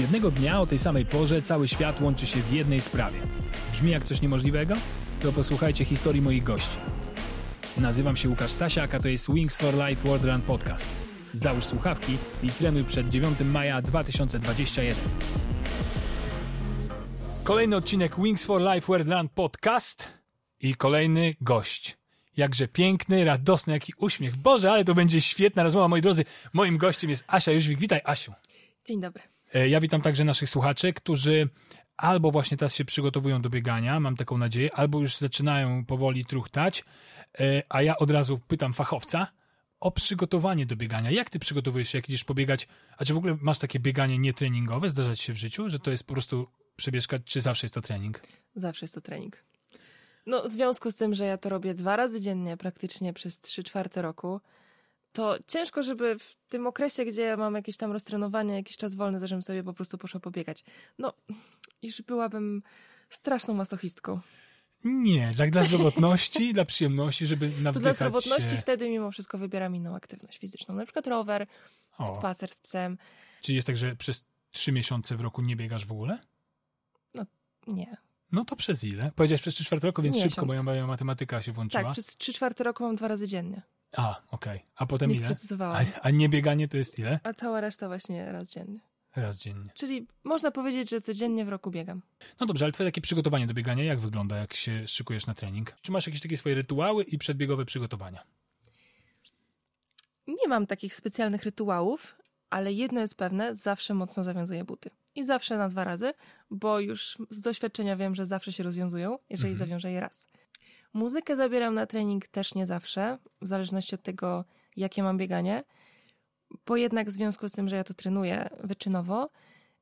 Jednego dnia o tej samej porze cały świat łączy się w jednej sprawie. Brzmi jak coś niemożliwego? To posłuchajcie historii moich gości. Nazywam się Łukasz Stasiak, a to jest Wings for Life World Run Podcast. Załóż słuchawki i trenuj przed 9 maja 2021. Kolejny odcinek Wings for Life World Run Podcast i kolejny gość. Jakże piękny, radosny, jaki uśmiech. Boże, ale to będzie świetna rozmowa, moi drodzy. Moim gościem jest Asia Jóźwik. Witaj, Asiu. Dzień dobry. E, Ja witam także naszych słuchaczy, którzy albo właśnie teraz się przygotowują do biegania, mam taką nadzieję, albo już zaczynają powoli truchtać, E, a ja od razu pytam fachowca o przygotowanie do biegania. Jak ty przygotowujesz się, jak idziesz pobiegać? A czy w ogóle masz takie bieganie nietreningowe? Zdarza ci się w życiu, że to jest po prostu przebieżka, czy zawsze jest to trening? Zawsze jest to trening. No, w związku z tym, że ja to robię dwa razy dziennie, praktycznie przez 3 czwarte roku, to ciężko, żeby w tym okresie, gdzie ja mam jakieś tam roztrenowanie, jakiś czas wolny, to żebym sobie po prostu poszła pobiegać. No, już byłabym straszną masochistką. Nie, tak dla zdrowotności, dla przyjemności, żeby To nawdychać dla zdrowotności się. wtedy mimo wszystko wybieram inną aktywność fizyczną, na przykład rower, O, spacer z psem. czyli jest tak, że przez trzy miesiące w roku nie biegasz w ogóle? Nie. No to przez ile? Powiedziałeś przez trzy czwarte roku, więc Miesiąc. szybko moja, moja matematyka się włączyła. Tak, przez 3 czwarte roku mam dwa razy dziennie. A, okej. A potem Nie ile? A, sprecyzowałam. a nie bieganie to jest ile? A cała reszta właśnie raz dziennie. Raz dziennie. Czyli można powiedzieć, że codziennie w roku biegam. No dobrze, ale twoje takie przygotowanie do biegania, jak wygląda, jak się szykujesz na trening? Czy masz jakieś takie swoje rytuały i przedbiegowe przygotowania? Nie mam takich specjalnych rytuałów, ale jedno jest pewne, zawsze mocno zawiązuję buty. I zawsze na dwa razy, bo już z doświadczenia wiem, że zawsze się rozwiązują, jeżeli Mhm. zawiążę je raz. Muzykę zabieram na trening też nie zawsze, w zależności od tego, jakie mam bieganie, bo jednak w związku z tym, że ja to trenuję wyczynowo,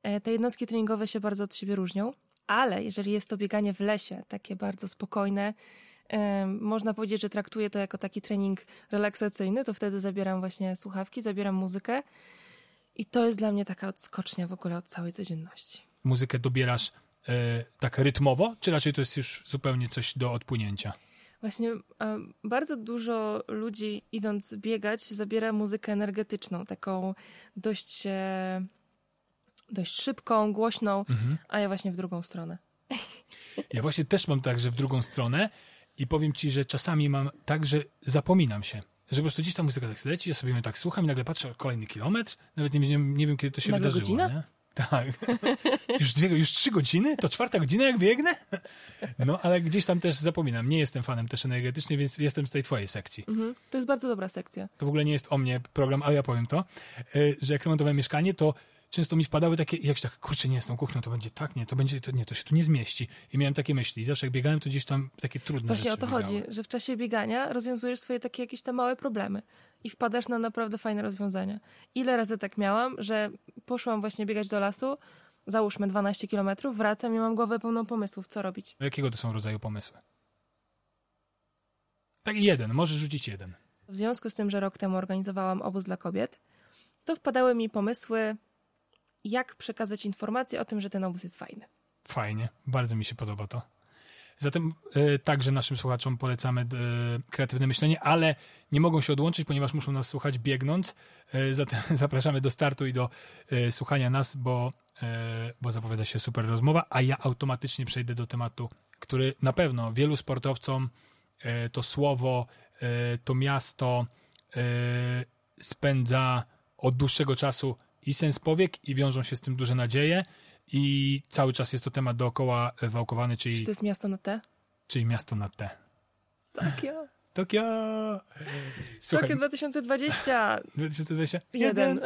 e, te jednostki treningowe się bardzo od siebie różnią, ale jeżeli jest to bieganie w lesie, takie bardzo spokojne, em, można powiedzieć, że traktuję to jako taki trening relaksacyjny, to wtedy zabieram właśnie słuchawki, zabieram muzykę i to jest dla mnie taka odskocznia w ogóle od całej codzienności. Muzykę dobierasz e, tak rytmowo, czy raczej to jest już zupełnie coś do odpłynięcia? Właśnie bardzo dużo ludzi idąc biegać zabiera muzykę energetyczną, taką dość, e, dość szybką, głośną, Mhm. a ja właśnie w drugą stronę. Ja właśnie też mam tak, że w drugą stronę i powiem ci, że czasami mam tak, że zapominam się. Że po prostu gdzieś ta muzyka tak leci, ja sobie ją tak słucham i nagle patrzę, kolejny kilometr, nawet nie wiem, nie wiem kiedy to się Nagle wydarzyło. godzina? Nie? Tak. już, dwie, już trzy godziny? To czwarta godzina jak biegnę? No, ale gdzieś tam też zapominam. Nie jestem fanem też energetycznie, więc jestem z tej twojej sekcji. Mhm. To jest bardzo dobra sekcja. To w ogóle nie jest o mnie program, ale ja powiem to, y, że jak remontowałem mieszkanie, to często mi wpadały takie, jak się tak, kurczę, nie, z tą kuchnią to będzie tak, nie, to będzie, to nie, to się tu nie zmieści. I miałem takie myśli. I zawsze jak biegałem, to gdzieś tam takie trudne Właśnie o to biegały. chodzi, że w czasie biegania rozwiązujesz swoje takie jakieś tam małe problemy i wpadasz na naprawdę fajne rozwiązania. Ile razy tak miałam, że poszłam właśnie biegać do lasu, załóżmy 12 kilometrów, wracam i mam głowę pełną pomysłów, co robić. Jakiego to są rodzaju pomysły? Tak jeden, możesz rzucić jeden. W związku z tym, że rok temu organizowałam obóz dla kobiet, to wpadały mi pomysły, jak przekazać informację o tym, że ten obóz jest fajny. Fajnie, bardzo mi się podoba to. Zatem e, także naszym słuchaczom polecamy e, kreatywne myślenie, ale nie mogą się odłączyć, ponieważ muszą nas słuchać biegnąc. E, zatem zapraszamy do startu i do e, słuchania nas, bo, e, bo zapowiada się super rozmowa, a ja automatycznie przejdę do tematu, który na pewno wielu sportowcom e, to słowo, to miasto spędza od dłuższego czasu i sens powiek i wiążą się z tym duże nadzieje i cały czas jest to temat dookoła e, wałkowany, Czy czyli, to jest miasto na T? czyli miasto na T. Tokio. Tokio! Słuchaj, Tokio 2020. 2020? Jeden.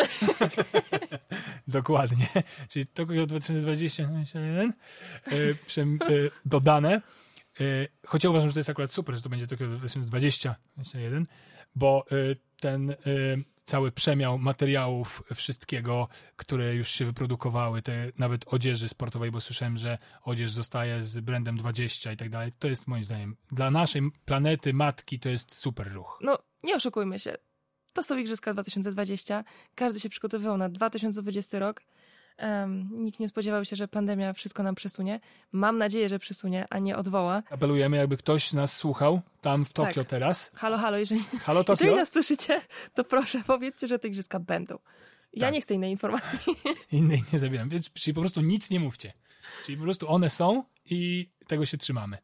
Dokładnie. Czyli Tokio 2021 e, przem- e, dodane. E, Choć ja uważam, że to jest akurat super, że to będzie Tokio 2020 21, bo ten cały przemiał materiałów, wszystkiego, które już się wyprodukowały, te nawet odzieży sportowej, bo słyszałem, że odzież zostaje z brandem 20 i tak dalej. To jest moim zdaniem dla naszej planety, matki, to jest super ruch. No, nie oszukujmy się. To są Igrzyska 2020. Każdy się przygotowywał na 2020 rok. Em, nikt nie spodziewał się, że pandemia wszystko nam przesunie. Mam nadzieję, że przesunie, a nie odwoła. Apelujemy, jakby ktoś nas słuchał tam w Tokio Tak. teraz. Halo, halo, jeżeli, Halo jeżeli Tokio? nas słyszycie, to proszę powiedzcie, że te Igrzyska będą. Ja Tak. nie chcę innej informacji. Innej nie zabieram. Więc, czyli po prostu nic nie mówcie. Czyli po prostu one są i tego się trzymamy.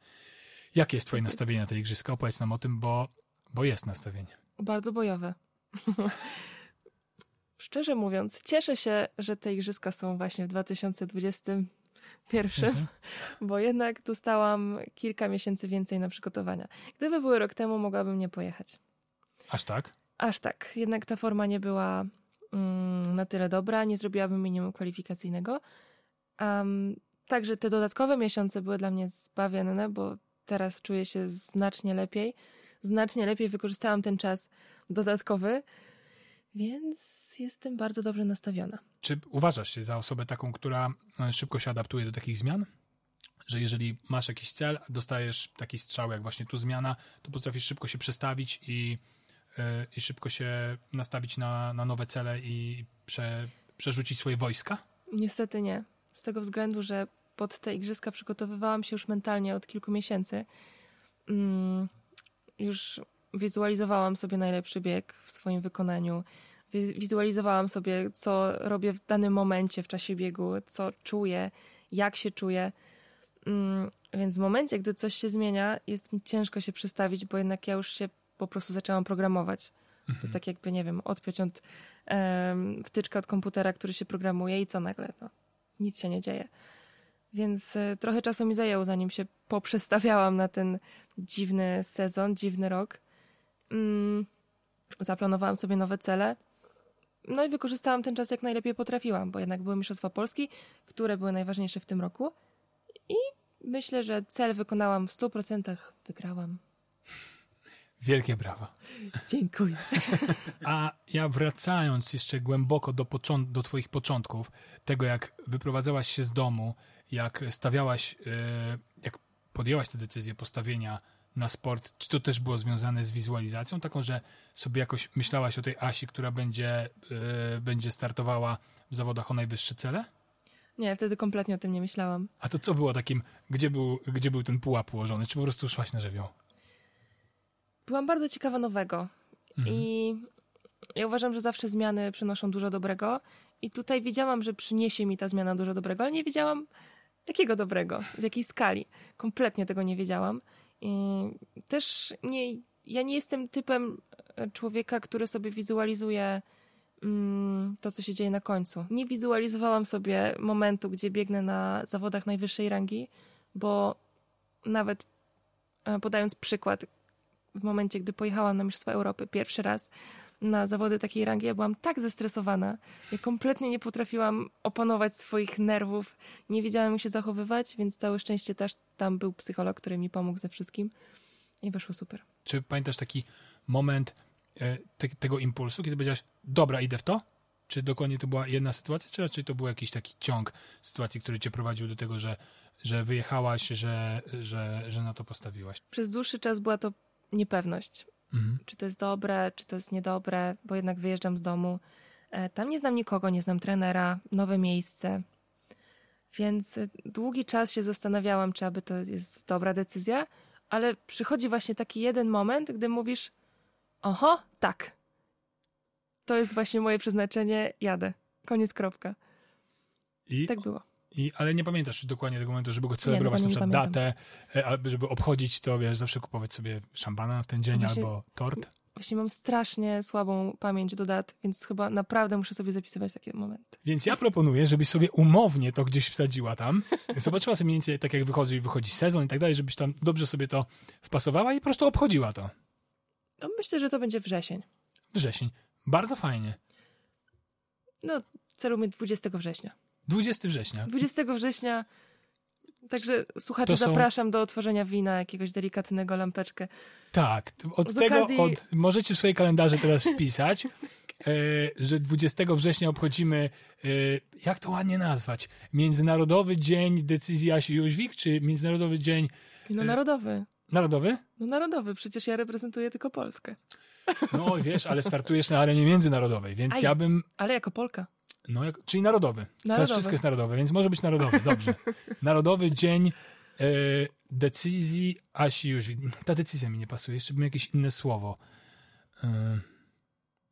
Jakie jest twoje nastawienie na te igrzyska? Opowiedz nam o tym, bo, bo jest nastawienie. Bardzo bojowe. Szczerze mówiąc, cieszę się, że te igrzyska są właśnie w 2021, bo jednak dostałam kilka miesięcy więcej na przygotowania. Gdyby były rok temu, mogłabym nie pojechać. Aż tak? Aż tak. Jednak ta forma nie była mm, na tyle dobra, nie zrobiłabym minimum kwalifikacyjnego. Um, także te dodatkowe miesiące były dla mnie zbawienne, bo teraz czuję się znacznie lepiej. Znacznie lepiej wykorzystałam ten czas dodatkowy, więc jestem bardzo dobrze nastawiona. Czy uważasz się za osobę taką, która e, szybko się adaptuje do takich zmian? Że jeżeli masz jakiś cel, dostajesz taki strzał, jak właśnie tu zmiana, to potrafisz szybko się przestawić i, e, i szybko się nastawić na, na nowe cele i prze, przerzucić swoje wojska? Niestety nie. Z tego względu, że pod te igrzyska przygotowywałam się już mentalnie od kilku miesięcy. Mm, już wizualizowałam sobie najlepszy bieg w swoim wykonaniu. Wi- Wizualizowałam sobie, co robię w danym momencie w czasie biegu, co czuję, jak się czuję. Mm, więc w momencie, gdy coś się zmienia, jest mi ciężko się przestawić, bo jednak ja już się po prostu zaczęłam programować. To tak jakby, nie wiem, odpiąć od wtyczka od komputera, który się programuje i co nagle, no, nic się nie dzieje. Więc e, trochę czasu mi zajęło, zanim się poprzestawiałam na ten dziwny sezon, dziwny rok. Mm, zaplanowałam sobie nowe cele. No i wykorzystałam ten czas jak najlepiej potrafiłam, bo jednak były Mistrzostwa Polski, które były najważniejsze w tym roku. I myślę, że cel wykonałam w 100%. Wygrałam. Wielkie brawa. Dziękuję. A ja wracając jeszcze głęboko do, począ- do twoich początków, tego jak wyprowadzałaś się z domu, jak stawiałaś, e, jak podjęłaś tę decyzję postawienia na sport, czy to też było związane z wizualizacją, taką, że sobie jakoś myślałaś o tej Asi, która będzie, e, będzie startowała w zawodach o najwyższe cele? Nie, wtedy kompletnie o tym nie myślałam. A to co było takim, gdzie był, gdzie był ten pułap ułożony? Czy po prostu szłaś na żywioł? Byłam bardzo ciekawa nowego i ja uważam, że zawsze zmiany przynoszą dużo dobrego i tutaj wiedziałam, że przyniesie mi ta zmiana dużo dobrego, ale nie wiedziałam jakiego dobrego, w jakiej skali. Kompletnie tego nie wiedziałam. Też nie, ja nie jestem typem człowieka, który sobie wizualizuje mm, to, co się dzieje na końcu. Nie wizualizowałam sobie momentu, gdzie biegnę na zawodach najwyższej rangi, bo nawet e, podając przykład, w momencie, gdy pojechałam na Mistrzostwa Europy pierwszy raz na zawody takiej rangi, ja byłam tak zestresowana. Ja kompletnie nie potrafiłam opanować swoich nerwów, nie wiedziałam, jak się zachowywać, więc całe szczęście też tam był psycholog, który mi pomógł ze wszystkim i wyszło super. Czy pamiętasz taki moment e, te, tego impulsu, kiedy powiedziałaś, dobra, idę w to? Czy dokładnie to była jedna sytuacja, czy raczej to był jakiś taki ciąg sytuacji, który cię prowadził do tego, że, że wyjechałaś, że, że, że na to postawiłaś? Przez dłuższy czas była to niepewność. Mhm. Czy to jest dobre, czy to jest niedobre, bo jednak wyjeżdżam z domu. E, Tam nie znam nikogo, nie znam trenera, nowe miejsce. Więc e, długi czas się zastanawiałam, czy aby to jest dobra decyzja, ale przychodzi właśnie taki jeden moment, gdy mówisz: Oho, tak. To jest właśnie moje przeznaczenie, jadę. Koniec, kropka. I, Tak było. I, ale nie pamiętasz dokładnie tego momentu, żeby go celebrować, na dokładnie przykład nie datę, e, albo żeby obchodzić to, wiesz, zawsze kupować sobie szampana w ten dzień Właśnie- albo tort. Właśnie mam strasznie słabą pamięć do dat, więc chyba naprawdę muszę sobie zapisywać takie momenty. Więc ja proponuję, żebyś sobie umownie to gdzieś wsadziła tam. Zobaczyła sobie mniej więcej, tak jak wychodzi, wychodzi sezon i tak dalej, żebyś tam dobrze sobie to wpasowała i po prostu obchodziła to. No, myślę, że to będzie wrzesień. Wrzesień. Bardzo fajnie. No, celujmy 20 września. 20 września. 20 września. Także słuchaczy To są- zapraszam do otworzenia wina, jakiegoś delikatnego lampeczkę. Tak, od Z tego okazji- od, możecie w swoje kalendarze teraz wpisać, e, że 20 września obchodzimy, e, jak to ładnie nazwać, Międzynarodowy Dzień Decyzji Asi Jóźwik, czy Międzynarodowy Dzień No E- narodowy. Narodowy? No narodowy, przecież ja reprezentuję tylko Polskę. No wiesz, ale startujesz na arenie międzynarodowej, więc Aj. ja bym, Ale jako Polka. No jak, czyli narodowy. Teraz Narodowy. wszystko jest narodowe, więc może być narodowy, dobrze. Narodowy Dzień e, Decyzji Asi Jóźwik. Ta decyzja mi nie pasuje, jeszcze bym jakieś inne słowo. E,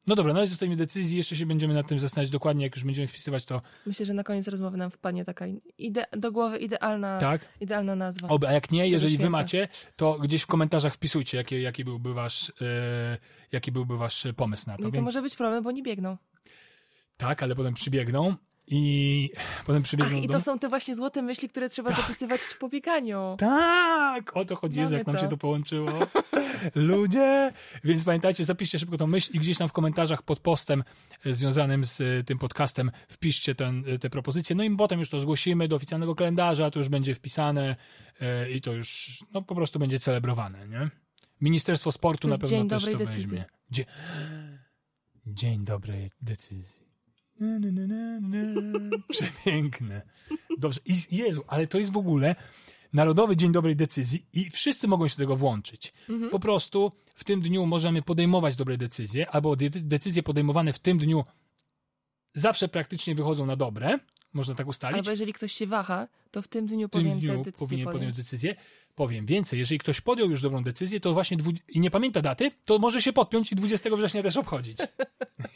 No dobra, na razie zostajemy decyzji, jeszcze się będziemy nad tym zastanawiać dokładnie, jak już będziemy wpisywać to. Myślę, że na koniec rozmowy nam wpadnie taka ide- do głowy idealna, Tak? idealna nazwa. Oby, a jak nie, jeżeli wy macie, to gdzieś w komentarzach wpisujcie, jaki, jaki byłby wasz, e, jaki byłby wasz pomysł na to. I to Więc, może być problem, bo nie biegną. Tak, ale potem przybiegną i potem przybiegną Ach, i to są te właśnie złote myśli, które trzeba zapisywać po bieganiu. Tak, o to chodzi, Mamy jak nam to. się to połączyło. Ludzie! Więc pamiętajcie, zapiszcie szybko tą myśl i gdzieś tam w komentarzach pod postem związanym z e, tym podcastem wpiszcie ten, e, te propozycje. No i potem już to zgłosimy do oficjalnego kalendarza, to już będzie wpisane e, i to już no, po prostu będzie celebrowane, nie? Ministerstwo Sportu na pewno dzień też to decyzji. weźmie. Dzie- dzień dobrej decyzji. Na, na, na, na, na. Przepiękne. Dobrze. I Jezu, ale to jest w ogóle Narodowy Dzień Dobrej Decyzji i wszyscy mogą się do tego włączyć. Po prostu w tym dniu możemy podejmować dobre decyzje, albo de- decyzje podejmowane w tym dniu zawsze praktycznie wychodzą na dobre. Można tak ustalić. Albo jeżeli ktoś się waha, to w tym dniu w tym powinien dniu decyzję powinien podjąć. decyzję. Powiem więcej, jeżeli ktoś podjął już dobrą decyzję, to właśnie dwu... i nie pamięta daty, to może się podpiąć i 20 września też obchodzić.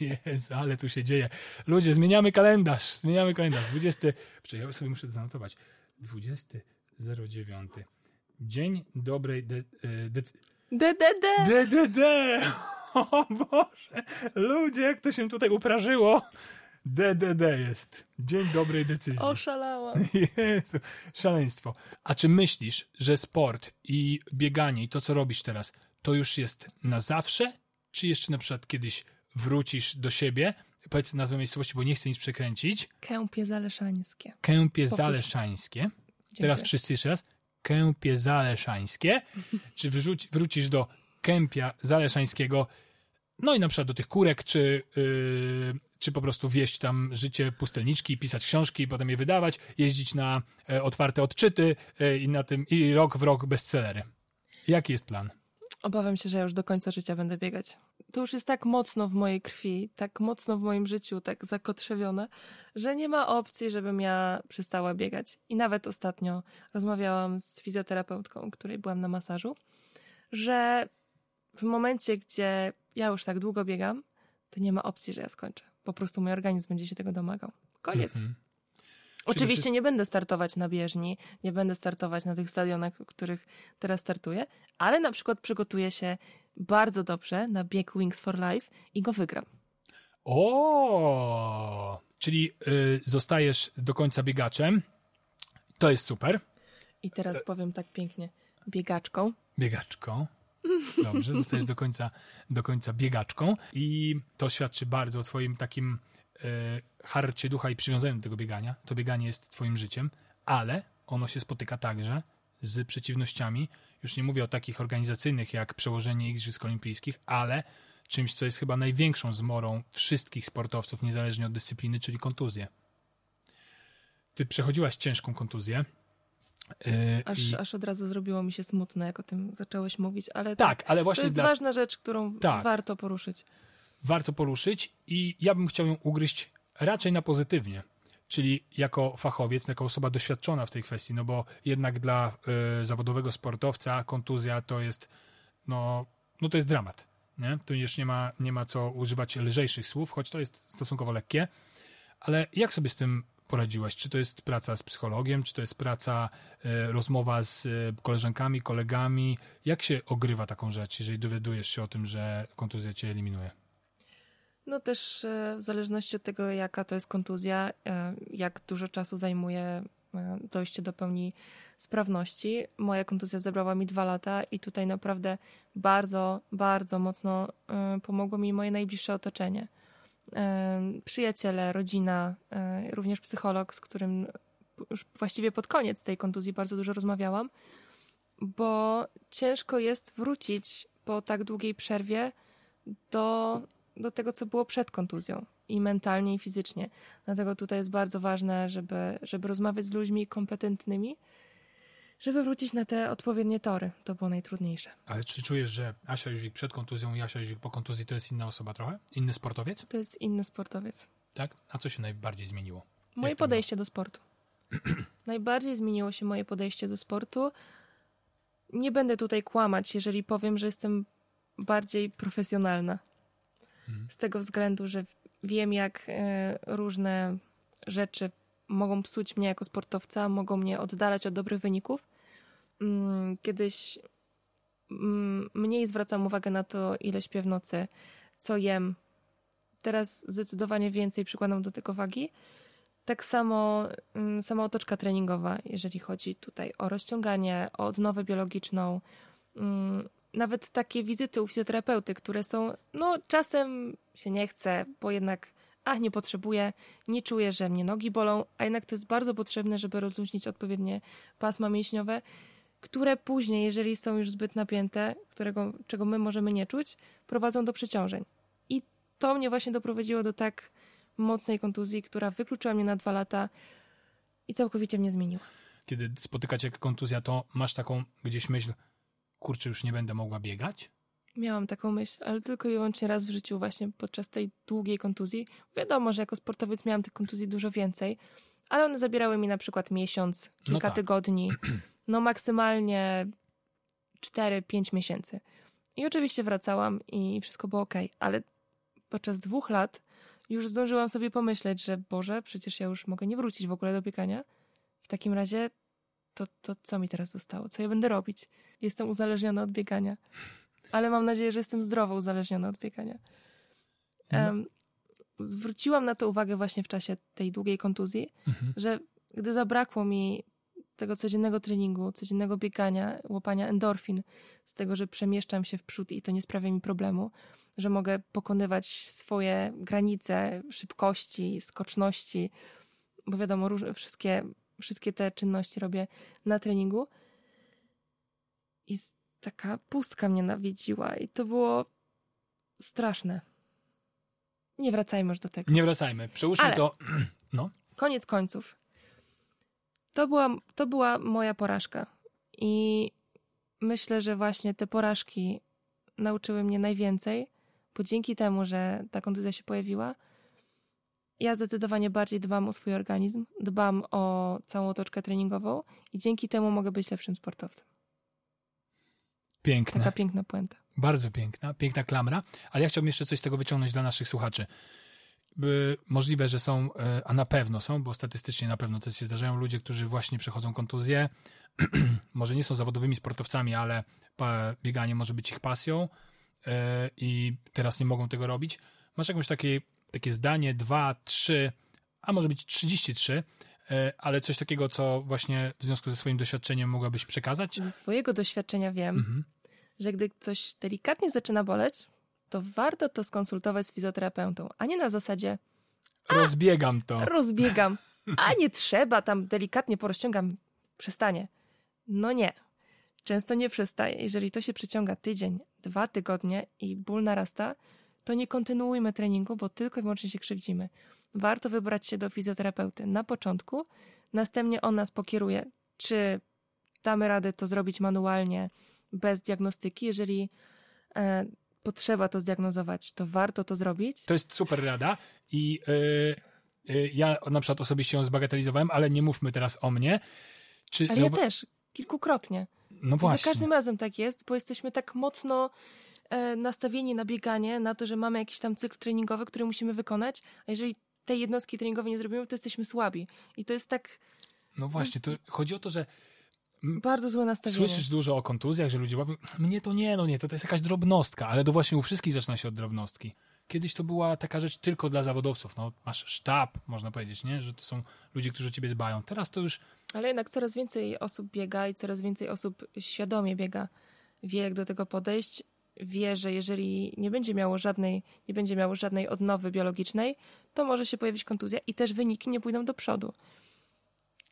Jezu, ale tu się dzieje. Ludzie, zmieniamy kalendarz, zmieniamy kalendarz. 20, Czekaj, ja sobie muszę to zanotować. 20.09. Dzień dobrej de... e, decy... DDD! DDD! O Boże! Ludzie, jak to się tutaj uprażyło. DDD jest. Dzień dobrej decyzji. Oszalałam. Jezu, szaleństwo. A czy myślisz, że sport i bieganie i to, co robisz teraz, to już jest na zawsze? Czy jeszcze na przykład kiedyś wrócisz do siebie? Powiedz nazwę miejscowości, bo nie chcę nic przekręcić. Kępie zaleszańskie. Kępie Powtórz. Zaleszańskie. Dziękuję. Teraz wszyscy jeszcze raz. Kępie Zaleszańskie. Czy wyrzuci, wrócisz do Kępia Zaleszańskiego, no i na przykład do tych kurek, czy, yy, czy po prostu wieść tam życie pustelniczki, pisać książki, potem je wydawać, jeździć na e, otwarte odczyty e, i na tym i rok w rok bestsellery. Jaki jest plan? Obawiam się, że ja już do końca życia będę biegać. To już jest tak mocno w mojej krwi, tak mocno w moim życiu, tak zakotrzewione, że nie ma opcji, żebym ja przestała biegać. I nawet ostatnio rozmawiałam z fizjoterapeutką, której byłam na masażu, że w momencie, gdzie ja już tak długo biegam, to nie ma opcji, że ja skończę. Po prostu mój organizm będzie się tego domagał. Koniec. Mhm. Oczywiście wszyscy- nie będę startować na bieżni, nie będę startować na tych stadionach, w których teraz startuję, ale na przykład przygotuję się bardzo dobrze na bieg Wings for Life i go wygram. O, czyli y, zostajesz do końca biegaczem. To jest super. I teraz powiem tak pięknie, biegaczką. biegaczką. Dobrze, zostajesz do końca, do końca biegaczką i to świadczy bardzo o twoim takim e, harcie ducha i przywiązaniu do tego biegania. To bieganie jest twoim życiem, ale ono się spotyka także z przeciwnościami. Już nie mówię o takich organizacyjnych jak przełożenie Igrzysk Olimpijskich, ale czymś, co jest chyba największą zmorą wszystkich sportowców, niezależnie od dyscypliny, czyli kontuzje. Ty przechodziłaś ciężką kontuzję. E, Aż, i- aż od razu zrobiło mi się smutno, jak o tym zacząłeś mówić, ale tak, ale to właśnie jest dla, ważna rzecz, którą Tak. warto poruszyć. warto poruszyć i ja bym chciał ją ugryźć raczej na pozytywnie. Czyli jako fachowiec, jako osoba doświadczona w tej kwestii, no bo jednak dla y, zawodowego sportowca kontuzja to jest, no, no to jest dramat. Nie? Tu już nie ma, nie ma co używać lżejszych słów, choć to jest stosunkowo lekkie. Ale jak sobie z tym poradziłaś? Czy to jest praca z psychologiem, czy to jest praca, y, rozmowa z y, koleżankami, kolegami? Jak się ogrywa taką rzecz, jeżeli dowiadujesz się o tym, że kontuzja cię eliminuje? No też e, w zależności od tego, jaka to jest kontuzja, e, jak dużo czasu zajmuje e, dojście do pełni sprawności. Moja kontuzja zabrała mi dwa lata i tutaj naprawdę bardzo, bardzo mocno e, pomogło mi moje najbliższe otoczenie. Przyjaciele, rodzina, e, również psycholog, z którym już właściwie pod koniec tej kontuzji bardzo dużo rozmawiałam, bo ciężko jest wrócić po tak długiej przerwie do do tego, co było przed kontuzją i mentalnie, i fizycznie. Dlatego tutaj jest bardzo ważne, żeby, żeby rozmawiać z ludźmi kompetentnymi, żeby wrócić na te odpowiednie tory. To było najtrudniejsze. Ale czy czujesz, że Asia Jóźwik przed kontuzją i Asia Jóźwik po kontuzji to jest inna osoba trochę? Inny sportowiec? To jest inny sportowiec. Tak? A co się najbardziej zmieniło? Moje podejście do sportu. Najbardziej zmieniło się moje podejście do sportu. Nie będę tutaj kłamać, jeżeli powiem, że jestem bardziej profesjonalna. z tego względu, że wiem, jak e, różne rzeczy mogą psuć mnie jako sportowca, mogą mnie oddalać od dobrych wyników. Mm, Kiedyś mm, mniej zwracam uwagę na to, ile śpię w nocy, co jem. Teraz zdecydowanie więcej przykładam do tego wagi. Tak samo mm, sama otoczka treningowa, jeżeli chodzi tutaj o rozciąganie, o odnowę biologiczną. Nawet takie wizyty u fizjoterapeuty, które są, no czasem się nie chce, bo jednak ach, nie potrzebuję, nie czuję, że mnie nogi bolą, a jednak to jest bardzo potrzebne, żeby rozluźnić odpowiednie pasma mięśniowe, które później, jeżeli są już zbyt napięte, którego, czego my możemy nie czuć, prowadzą do przeciążeń. I to mnie właśnie doprowadziło do tak mocnej kontuzji, która wykluczyła mnie na dwa lata i całkowicie mnie zmieniła. Kiedy spotyka cię kontuzja, to masz taką gdzieś myśl, kurczę, już nie będę mogła biegać? Miałam taką myśl, ale tylko i wyłącznie raz w życiu, właśnie podczas tej długiej kontuzji. Wiadomo, że jako sportowiec miałam tych kontuzji dużo więcej, ale one zabierały mi na przykład miesiąc, kilka tak. tygodni, no maksymalnie 4-5 miesięcy. I oczywiście wracałam i wszystko było ok, ale podczas dwóch lat już zdążyłam sobie pomyśleć, że Boże, przecież ja już mogę nie wrócić w ogóle do biegania. W takim razie to, to co mi teraz zostało? Co ja będę robić? Jestem uzależniona od biegania. Ale mam nadzieję, że jestem zdrowo uzależniona od biegania. Em, zwróciłam na to uwagę właśnie w czasie tej długiej kontuzji, Mhm. że gdy zabrakło mi tego codziennego treningu, codziennego biegania, łapania endorfin, z tego, że przemieszczam się w przód i to nie sprawia mi problemu, że mogę pokonywać swoje granice szybkości, skoczności, bo wiadomo, wszystkie, wszystkie te czynności robię na treningu. I z- taka pustka mnie nawiedziła i to było straszne. Nie wracajmy już do tego. Nie wracajmy. Przełóżmy Ale- to. No. koniec końców, to była, to była moja porażka. I myślę, że właśnie te porażki nauczyły mnie najwięcej, bo dzięki temu, że ta kontuzja się pojawiła, ja zdecydowanie bardziej dbam o swój organizm, dbam o całą otoczkę treningową i dzięki temu mogę być lepszym sportowcem. Piękne. Taka piękna puenta. Bardzo piękna, piękna klamra, ale ja chciałbym jeszcze coś z tego wyciągnąć dla naszych słuchaczy. Możliwe, że są, e, a na pewno są, bo statystycznie na pewno też się zdarzają ludzie, którzy właśnie przechodzą kontuzję. może nie są zawodowymi sportowcami, ale bieganie może być ich pasją e, i teraz nie mogą tego robić. Masz jakieś takie, takie zdanie, dwa, trzy, a może być 33, e, ale coś takiego, co właśnie w związku ze swoim doświadczeniem mogłabyś przekazać? Ze swojego doświadczenia wiem, Mhm. że gdy coś delikatnie zaczyna boleć, to warto to skonsultować z fizjoterapeutą, a nie na zasadzie Rozbiegam to. rozbiegam, a nie trzeba, tam delikatnie porozciągam, przestanie. No nie. Często nie przestaje. Jeżeli to się przyciąga tydzień, dwa tygodnie i ból narasta, to nie kontynuujmy treningu, bo tylko i wyłącznie się krzywdzimy. Warto wybrać się do fizjoterapeuty na początku, następnie on nas pokieruje, czy damy radę to zrobić manualnie, bez diagnostyki. Jeżeli e, potrzeba to zdiagnozować, to warto to zrobić. To jest super rada i yy, yy, ja na przykład osobiście ją zbagatelizowałem, ale nie mówmy teraz o mnie. Czy Ale ja też, kilkukrotnie. No Za właśnie. każdym razem tak jest, bo jesteśmy tak mocno e, nastawieni na bieganie, na to, że mamy jakiś tam cykl treningowy, który musimy wykonać, a jeżeli tej jednostki treningowej nie zrobimy, to jesteśmy słabi. I to jest tak No właśnie, to chodzi o to, że bardzo złe nastawienie. słyszysz dużo o kontuzjach, że ludzie łapią, mnie to nie, no nie, to, to jest jakaś drobnostka, ale to właśnie u wszystkich zaczyna się od drobnostki. Kiedyś to była taka rzecz tylko dla zawodowców, no masz sztab, można powiedzieć, nie, że to są ludzie, którzy o ciebie dbają. Teraz to już Ale jednak coraz więcej osób biega i coraz więcej osób świadomie biega. Wie, jak do tego podejść. Wie, że jeżeli nie będzie miało żadnej, nie będzie miało żadnej odnowy biologicznej, to może się pojawić kontuzja i też wyniki nie pójdą do przodu.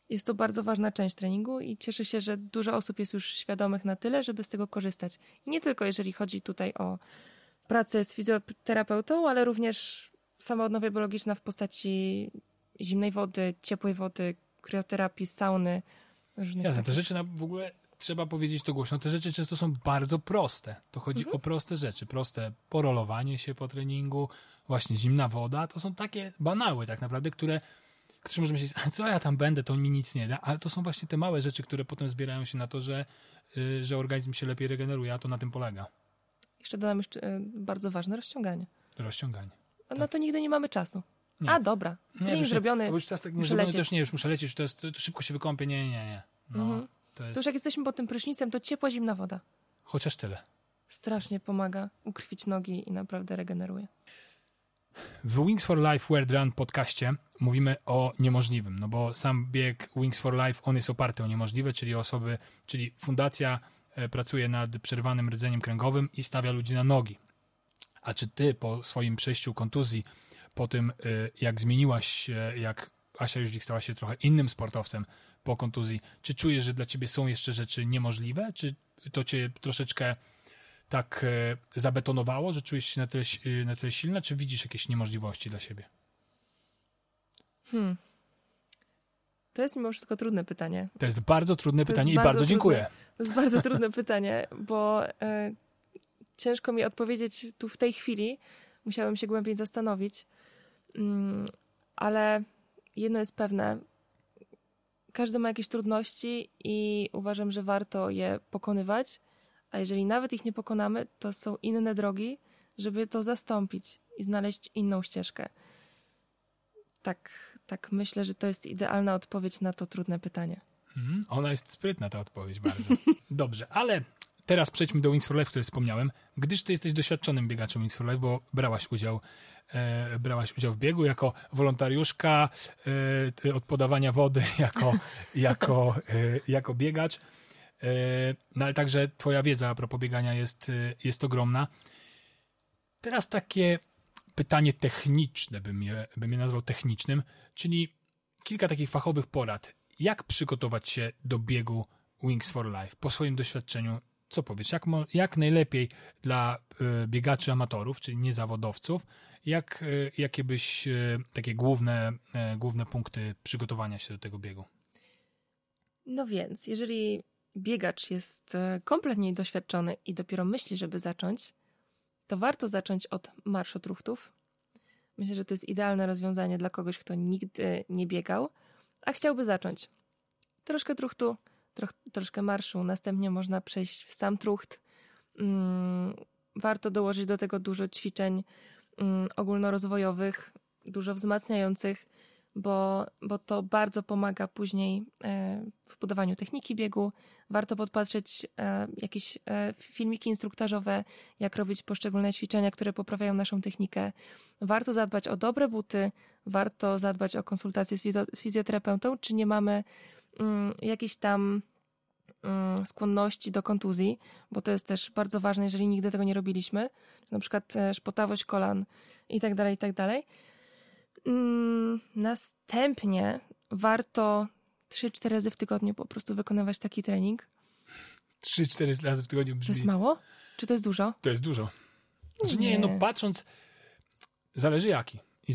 Jest to bardzo ważna część treningu i cieszę się, że dużo osób jest już świadomych na tyle, żeby z tego korzystać. I nie tylko jeżeli chodzi tutaj o pracę z fizjoterapeutą, ale również sama odnowa biologiczna w postaci zimnej wody, ciepłej wody, krioterapii, sauny. Różnych Jasne, te rzeczy na, w ogóle trzeba powiedzieć to głośno. Te rzeczy często są bardzo proste. To chodzi Mhm. o proste rzeczy. Proste porolowanie się po treningu, właśnie zimna woda. To są takie banały tak naprawdę, które którzy może myśleć, "A co ja tam będę, to mi nic nie da, ale to są właśnie te małe rzeczy, które potem zbierają się na to, że, y, że organizm się lepiej regeneruje, a to na tym polega. Jeszcze dodam jeszcze e, bardzo ważne rozciąganie. Rozciąganie. A na to nigdy nie mamy czasu. Nie. A, dobra. Nie, Trening zrobiony. Bo już teraz tak nie zrobiony też nie, już muszę lecieć, to, jest, to szybko się wykąpię. Nie, nie, nie. No, mhm. To, jest... to już jak jesteśmy pod tym prysznicem, to ciepła, zimna woda. Chociaż tyle. Strasznie pomaga ukrwić nogi i naprawdę regeneruje. W Wings for Life World Run podcaście mówimy o niemożliwym, no bo sam bieg Wings for Life, on jest oparty o niemożliwe, czyli osoby, czyli fundacja e, pracuje nad przerwanym rdzeniem kręgowym i stawia ludzi na nogi. A czy ty po swoim przejściu kontuzji, po tym e, jak zmieniłaś jak Asia Jóźwik stała się trochę innym sportowcem po kontuzji, czy czujesz, że dla ciebie są jeszcze rzeczy niemożliwe, czy to cię troszeczkę tak e, zabetonowało, że czujesz się na tyle, na tyle silna, czy widzisz jakieś niemożliwości dla siebie? Hmm. To jest mimo wszystko trudne pytanie. To jest bardzo trudne to pytanie i bardzo, bardzo dziękuję. To jest bardzo trudne pytanie, bo e, ciężko mi odpowiedzieć tu w tej chwili. Musiałem się głębiej zastanowić. Mm, ale jedno jest pewne. Każdy ma jakieś trudności i uważam, że warto je pokonywać a jeżeli nawet ich nie pokonamy, to są inne drogi, żeby to zastąpić i znaleźć inną ścieżkę. Tak, tak myślę, że to jest idealna odpowiedź na to trudne pytanie. Mm, ona jest sprytna, ta odpowiedź bardzo. Dobrze, ale teraz przejdźmy do Wings for Life, które wspomniałem. Gdyż ty jesteś doświadczonym biegaczem Wings for Life, bo brałaś udział, e, brałaś udział w biegu jako wolontariuszka e, od podawania wody, jako, jako, e, jako biegacz. E, no ale także twoja wiedza a propos biegania jest, e, jest ogromna. Teraz takie pytanie techniczne, bym je, bym je nazwał technicznym, czyli kilka takich fachowych porad. Jak przygotować się do biegu Wings for Life po swoim doświadczeniu? Co powiesz? Jak, jak najlepiej dla y, biegaczy amatorów, czyli niezawodowców, jak, y, jakie byś y, takie główne, główne punkty przygotowania się do tego biegu? No więc, jeżeli biegacz jest e, kompletnie doświadczony i dopiero myśli, żeby zacząć, to warto zacząć od marszotruchtów. Myślę, że to jest idealne rozwiązanie dla kogoś, kto nigdy nie biegał, a chciałby zacząć. Troszkę truchtu, troch, troszkę marszu, następnie można przejść w sam trucht. Mm, warto dołożyć do tego dużo ćwiczeń mm, ogólnorozwojowych, dużo wzmacniających, bo, bo to bardzo pomaga później e, w budowaniu techniki biegu. Warto podpatrzeć e, jakieś e, filmiki instruktażowe, jak robić poszczególne ćwiczenia, które poprawiają naszą technikę. Warto zadbać o dobre buty, warto zadbać o konsultację z fizjoterapeutą, czy nie mamy mm, jakiejś tam mm, skłonności do kontuzji, bo to jest też bardzo ważne, jeżeli nigdy tego nie robiliśmy, na przykład szpotawość kolan i tak dalej, i tak dalej. Mm, następnie warto 3-4 razy w tygodniu po prostu wykonywać taki trening. 3-4 razy w tygodniu brzmi... To jest mało? Czy to jest dużo? To jest dużo. Znaczy nie, nie no patrząc, zależy jaki i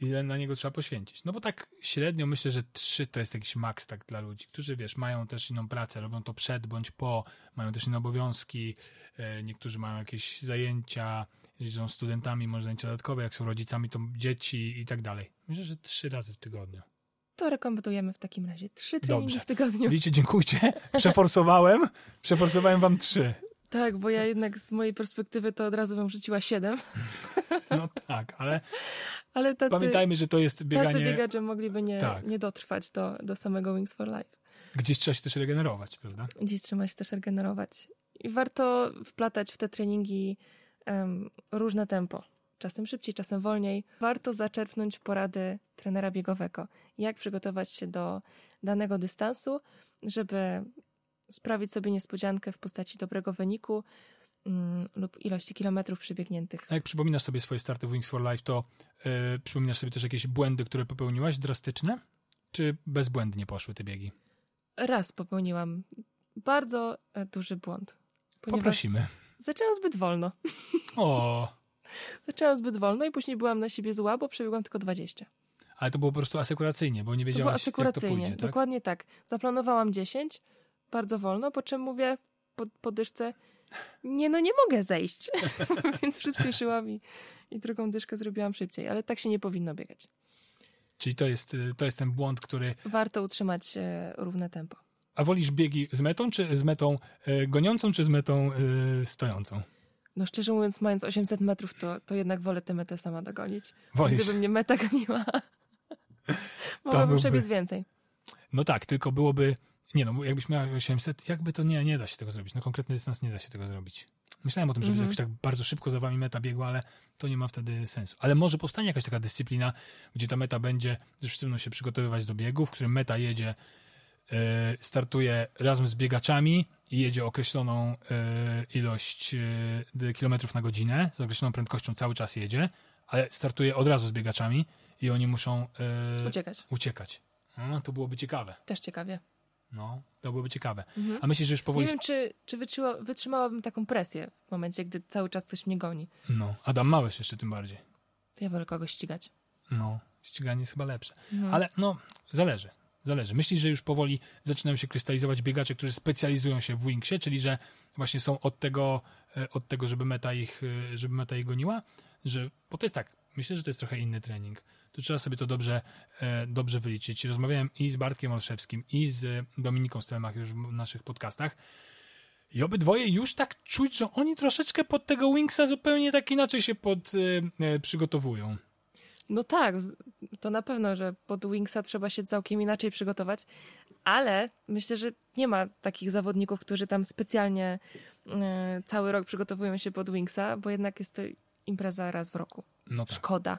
ile na niego trzeba poświęcić. No bo tak średnio myślę, że 3 to jest jakiś maks tak dla ludzi, którzy wiesz, mają też inną pracę, robią to przed bądź po, mają też inne obowiązki, e, niektórzy mają jakieś zajęcia, są studentami, może zajęcia dodatkowe, jak są rodzicami, to dzieci i tak dalej. Myślę, że trzy razy w tygodniu. To rekomendujemy w takim razie trzy treningi Dobrze. w tygodniu. Widzicie, dziękujcie. Przeforsowałem. Przeforsowałem wam trzy. Tak, bo ja jednak z mojej perspektywy to od razu bym rzuciła siedem. No tak, ale, ale tacy, pamiętajmy, że to jest bieganie... Tacy biegacze mogliby nie, tak. nie dotrwać do, do samego Wings for Life. Gdzieś trzeba się też regenerować, prawda? Gdzieś trzeba się też regenerować. I warto wplatać w te treningi um, różne tempo. Czasem szybciej, czasem wolniej. Warto zaczerpnąć porady trenera biegowego. Jak przygotować się do danego dystansu, żeby sprawić sobie niespodziankę w postaci dobrego wyniku um, lub ilości kilometrów przebiegniętych. A jak przypominasz sobie swoje starty w Wings for Life, to yy, przypominasz sobie też jakieś błędy, które popełniłaś, drastyczne? Czy bezbłędnie poszły te biegi? Raz popełniłam bardzo e, duży błąd. Poprosimy. Zaczęłam zbyt wolno. O. Zaczęłam zbyt wolno i później byłam na siebie zła, bo przebiegłam tylko 20. Ale to było po prostu asekuracyjnie, bo nie wiedziałaś, to jak to pójdzie, tak? Dokładnie tak. Zaplanowałam 10, bardzo wolno, po czym mówię po, po dyszce, nie no, nie mogę zejść. Więc przyspieszyłam i, i drugą dyszkę zrobiłam szybciej, ale tak się nie powinno biegać. Czyli to jest, to jest ten błąd, który... Warto utrzymać e, równe tempo. A wolisz biegi z metą, czy z metą e, goniącą, czy z metą e, stojącą? No szczerze mówiąc, mając 800 metrów, to, to jednak wolę tę metę sama dogonić. Wolisz? Gdyby mnie meta goniła, mogłabym byłby- przebiec więcej. No tak, tylko byłoby. Nie no, jakbyś miała 800, jakby to nie, nie da się tego zrobić. Na konkretny dystans nie da się tego zrobić. Myślałem o tym, żeby Mhm. jakoś tak bardzo szybko za wami meta biegła, ale to nie ma wtedy sensu. Ale może powstanie jakaś taka dyscyplina, gdzie ta meta będzie, będą się przygotowywać do biegu, w którym meta jedzie, e, startuje razem z biegaczami i jedzie określoną e, ilość e, kilometrów na godzinę, z określoną prędkością cały czas jedzie, ale startuje od razu z biegaczami i oni muszą Uciekać. uciekać. No, to byłoby ciekawe. Też ciekawie. No, to byłoby ciekawe. Mhm. A myślisz, że już powoli... Nie wiem, czy, czy wytrzyma, wytrzymałabym taką presję w momencie, gdy cały czas coś mnie goni. No, Adam Małysz jeszcze tym bardziej. To ja wolę kogoś ścigać. No, ściganie jest chyba lepsze. Mhm. Ale no, zależy. Zależy. Myślisz, że już powoli zaczynają się krystalizować biegacze, którzy specjalizują się w Wingsie, czyli że właśnie są od tego, e, od tego żeby, meta ich, e, żeby meta ich goniła? Że, bo to jest tak, myślę, że to jest trochę inny trening. Tu trzeba sobie to dobrze, e, dobrze wyliczyć. Rozmawiałem i z Bartkiem Olszewskim, i z Dominiką Stelmach już w naszych podcastach. I obydwoje już tak czuć, że oni troszeczkę pod tego Wingsa zupełnie tak inaczej się pod, e, e, przygotowują. No tak, to na pewno, że pod Wingsa trzeba się całkiem inaczej przygotować, ale myślę, że nie ma takich zawodników, którzy tam specjalnie e, cały rok przygotowują się pod Wingsa, bo jednak jest to impreza raz w roku. No tak. Szkoda.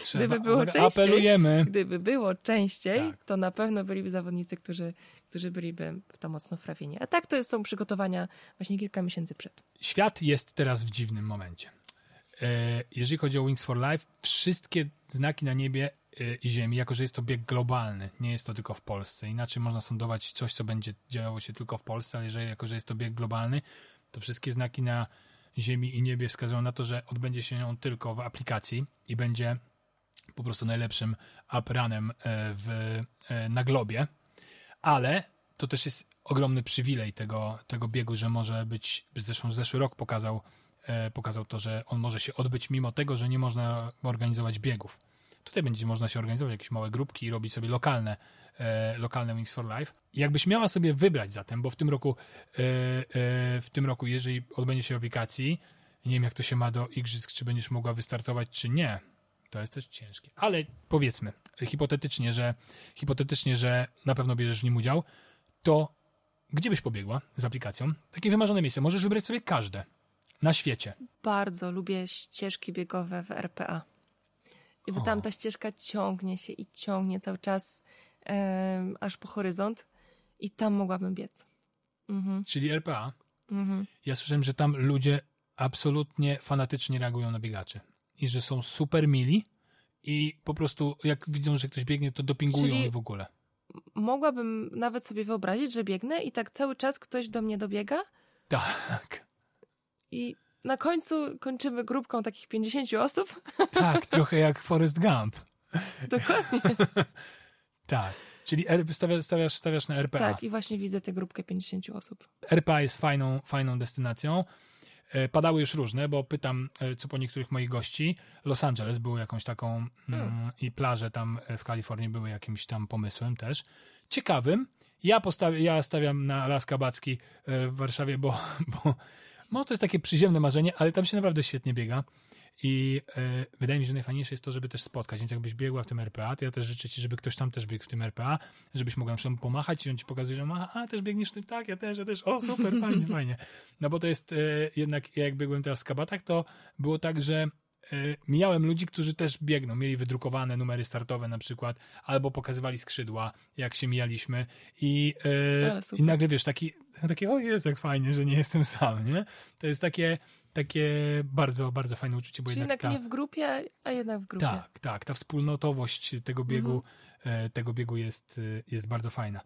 Trzeba, Gdyby było częściej, apelujemy. Gdyby było częściej, Tak. to na pewno byliby zawodnicy, którzy, którzy byliby w to mocno wprawieni. A tak to są przygotowania właśnie kilka miesięcy przed. Świat jest teraz w dziwnym momencie. E, Jeżeli chodzi o Wings for Life, wszystkie znaki na niebie e, i ziemi, jako że jest to bieg globalny, nie jest to tylko w Polsce. Inaczej można sądować coś, co będzie działo się tylko w Polsce, ale jeżeli, jako że jest to bieg globalny, to wszystkie znaki na ziemi i niebie wskazują na to, że odbędzie się on tylko w aplikacji i będzie po prostu najlepszym upranem e, w, e, na globie. Ale to też jest ogromny przywilej tego, tego biegu, że może być, zresztą zeszły rok pokazał, e, pokazał to, że on może się odbyć mimo tego, że nie można organizować biegów. Tutaj będzie można się organizować jakieś małe grupki i robić sobie lokalne, e, lokalne Wings for Life. Jakbyś miała sobie wybrać zatem, bo w tym roku, e, e, w tym roku, jeżeli odbędzie się aplikacji, nie wiem jak to się ma do igrzysk, czy będziesz mogła wystartować, czy nie. To jest też ciężkie. Ale powiedzmy, hipotetycznie, że hipotetycznie, że na pewno bierzesz w nim udział, to gdzie byś pobiegła z aplikacją? Takie wymarzone miejsce. Możesz wybrać sobie każde na świecie. Bardzo lubię ścieżki biegowe w RPA. I tam ta ścieżka ciągnie się i ciągnie cały czas em, aż po horyzont i tam mogłabym biec. Mhm, Czyli RPA. mhm. Ja słyszałem, że tam ludzie absolutnie fanatycznie reagują na biegaczy. I że są super mili i po prostu jak widzą, że ktoś biegnie, to dopingują Czyli- w ogóle. Mogłabym nawet sobie wyobrazić, że biegnę i tak cały czas ktoś do mnie dobiega Tak, i na końcu kończymy grupką takich 50 osób. tak, trochę jak Forrest Gump. Dokładnie. Tak. Czyli stawiasz, stawiasz, na RPA. Tak, i właśnie widzę tę grupkę 50 osób. RPA jest fajną, fajną destynacją. E, Padały już różne, bo pytam, e, co po niektórych moich gości. Los Angeles był jakąś taką mm, Hmm. i plaże tam e, w Kalifornii były jakimś tam pomysłem też. Ciekawym. Ja, postawię, ja stawiam na Las Kabacki w Warszawie, bo, bo, bo to jest takie przyziemne marzenie, ale tam się naprawdę świetnie biega. I e, wydaje mi się, że najfajniejsze jest to, żeby też spotkać. Więc jakbyś biegła w tym RPA, to ja też życzę ci, żeby ktoś tam też biegł w tym RPA, żebyś mogła na przykład pomachać i on ci pokazuje, że ma, a też biegniesz w tym, tak, ja też, ja też, o super, fajnie, fajnie. No bo to jest e, jednak, ja jak biegłem teraz w Kabatach, to było tak, że e, mijałem ludzi, którzy też biegną, mieli wydrukowane numery startowe na przykład, albo pokazywali skrzydła, jak się mijaliśmy i, e, i nagle wiesz, taki, taki, o Jezu, jak fajnie, że nie jestem sam, nie? To jest takie, takie bardzo, bardzo fajne uczucie, bo Czyli jednak jednak ta, nie w grupie, a jednak w grupie. tak, tak, ta wspólnotowość tego biegu, Mhm. e, tego biegu jest, e, jest bardzo fajna.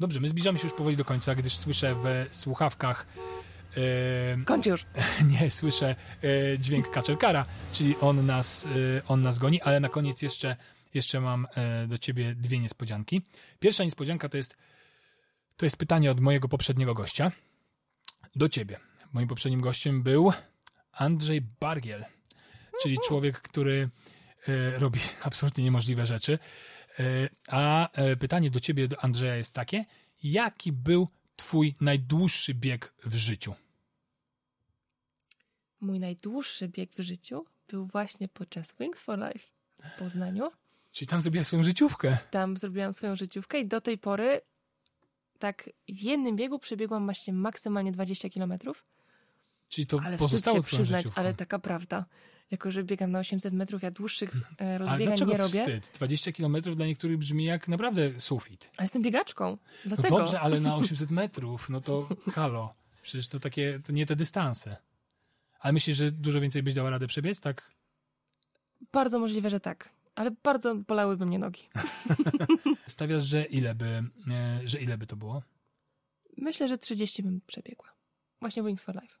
Dobrze, my zbliżamy się już powoli do końca, gdyż słyszę w słuchawkach e, Kończ już. nie słyszę e, dźwięk kaczerkara, czyli on nas, e, on nas goni, ale na koniec jeszcze, jeszcze mam do ciebie dwie niespodzianki. Pierwsza niespodzianka to jest, to jest pytanie od mojego poprzedniego gościa do ciebie. Moim poprzednim gościem był Andrzej Bargiel, czyli człowiek, który e, robi absolutnie niemożliwe rzeczy. E, a e, pytanie do ciebie, do Andrzeja jest takie, jaki był twój najdłuższy bieg w życiu? Mój najdłuższy bieg w życiu był właśnie podczas Wings for Life w Poznaniu. Czyli tam zrobiłaś swoją życiówkę. Tam zrobiłam swoją życiówkę i do tej pory tak w jednym biegu przebiegłam właśnie maksymalnie 20 kilometrów. Czyli to Ale wstyd pozostało się przyznać, życiówką. ale taka prawda. Jako, że biegam na 800 metrów, ja dłuższych e, Ale rozbiegań nie robię. wstyd? 20 kilometrów dla niektórych brzmi jak naprawdę sufit. Ale jestem biegaczką. No Dlatego dobrze, ale na 800 metrów, no to halo. Przecież to takie, to nie te dystanse. Ale myślisz, że dużo więcej byś dała radę przebiec? Tak? bardzo możliwe, że tak. Ale bardzo bolałyby mnie nogi. Stawiasz, że ile by, e, że ile by to było? Myślę, że 30 bym przebiegła. Właśnie Wings for Life.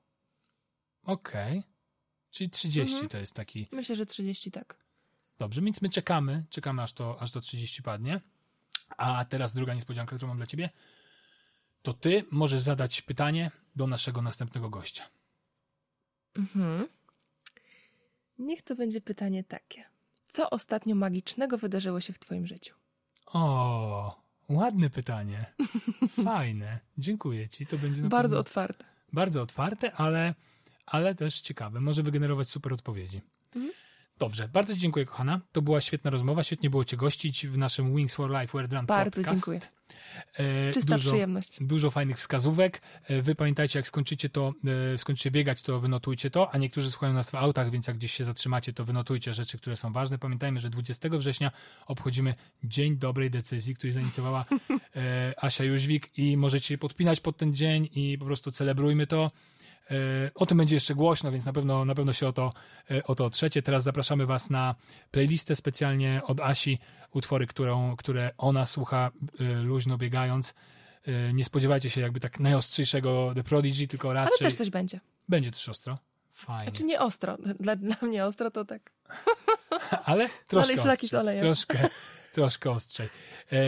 Okej. Czyli 30 Mhm. to jest taki... Myślę, że 30 tak. Dobrze, więc my czekamy, czekamy aż to, aż to 30 padnie. A teraz druga niespodzianka, którą mam dla ciebie. To ty możesz zadać pytanie do naszego następnego gościa. Mhm. Niech to będzie pytanie takie. Co ostatnio magicznego wydarzyło się w twoim życiu? O, ładne pytanie. Fajne. Dziękuję ci. To będzie na Bardzo pewno otwarte. bardzo otwarte, ale, ale też ciekawe. Może wygenerować super odpowiedzi. Mhm. Dobrze, bardzo ci dziękuję, kochana. To była świetna rozmowa. Świetnie było cię gościć w naszym Wings for Life Word Run Bardzo podcast. dziękuję. E, Czysta dużo, przyjemność. Dużo fajnych wskazówek. E, Wy pamiętajcie, jak skończycie to, e, skończycie biegać, to wynotujcie to, a niektórzy słuchają nas w autach, więc jak gdzieś się zatrzymacie, to wynotujcie rzeczy, które są ważne. Pamiętajmy, że 20 września obchodzimy Dzień Dobrej Decyzji, który zainicjowała e, Asia Jóźwik i możecie się podpinać pod ten dzień i po prostu celebrujmy to. E, O tym będzie jeszcze głośno, więc na pewno, na pewno się o to, e, o to otrzecie. Teraz zapraszamy Was na playlistę specjalnie od Asi, utwory, którą, które ona słucha e, luźno biegając. Nie spodziewajcie się jakby tak najostrzejszego The Prodigy, tylko Ale raczej też coś będzie. będzie też ostro. Fajnie. Znaczy nie ostro. Dla, dla mnie ostro to tak. Ale troszkę Dalej szlaki z olejem. Troszkę, troszkę ostrzej.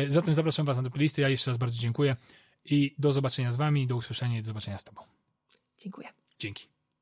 Zatem zapraszam Was na tę playlistę. Ja jeszcze raz bardzo dziękuję i do zobaczenia z Wami, do usłyszenia i do zobaczenia z Tobą. Dziękuję. Dzięki.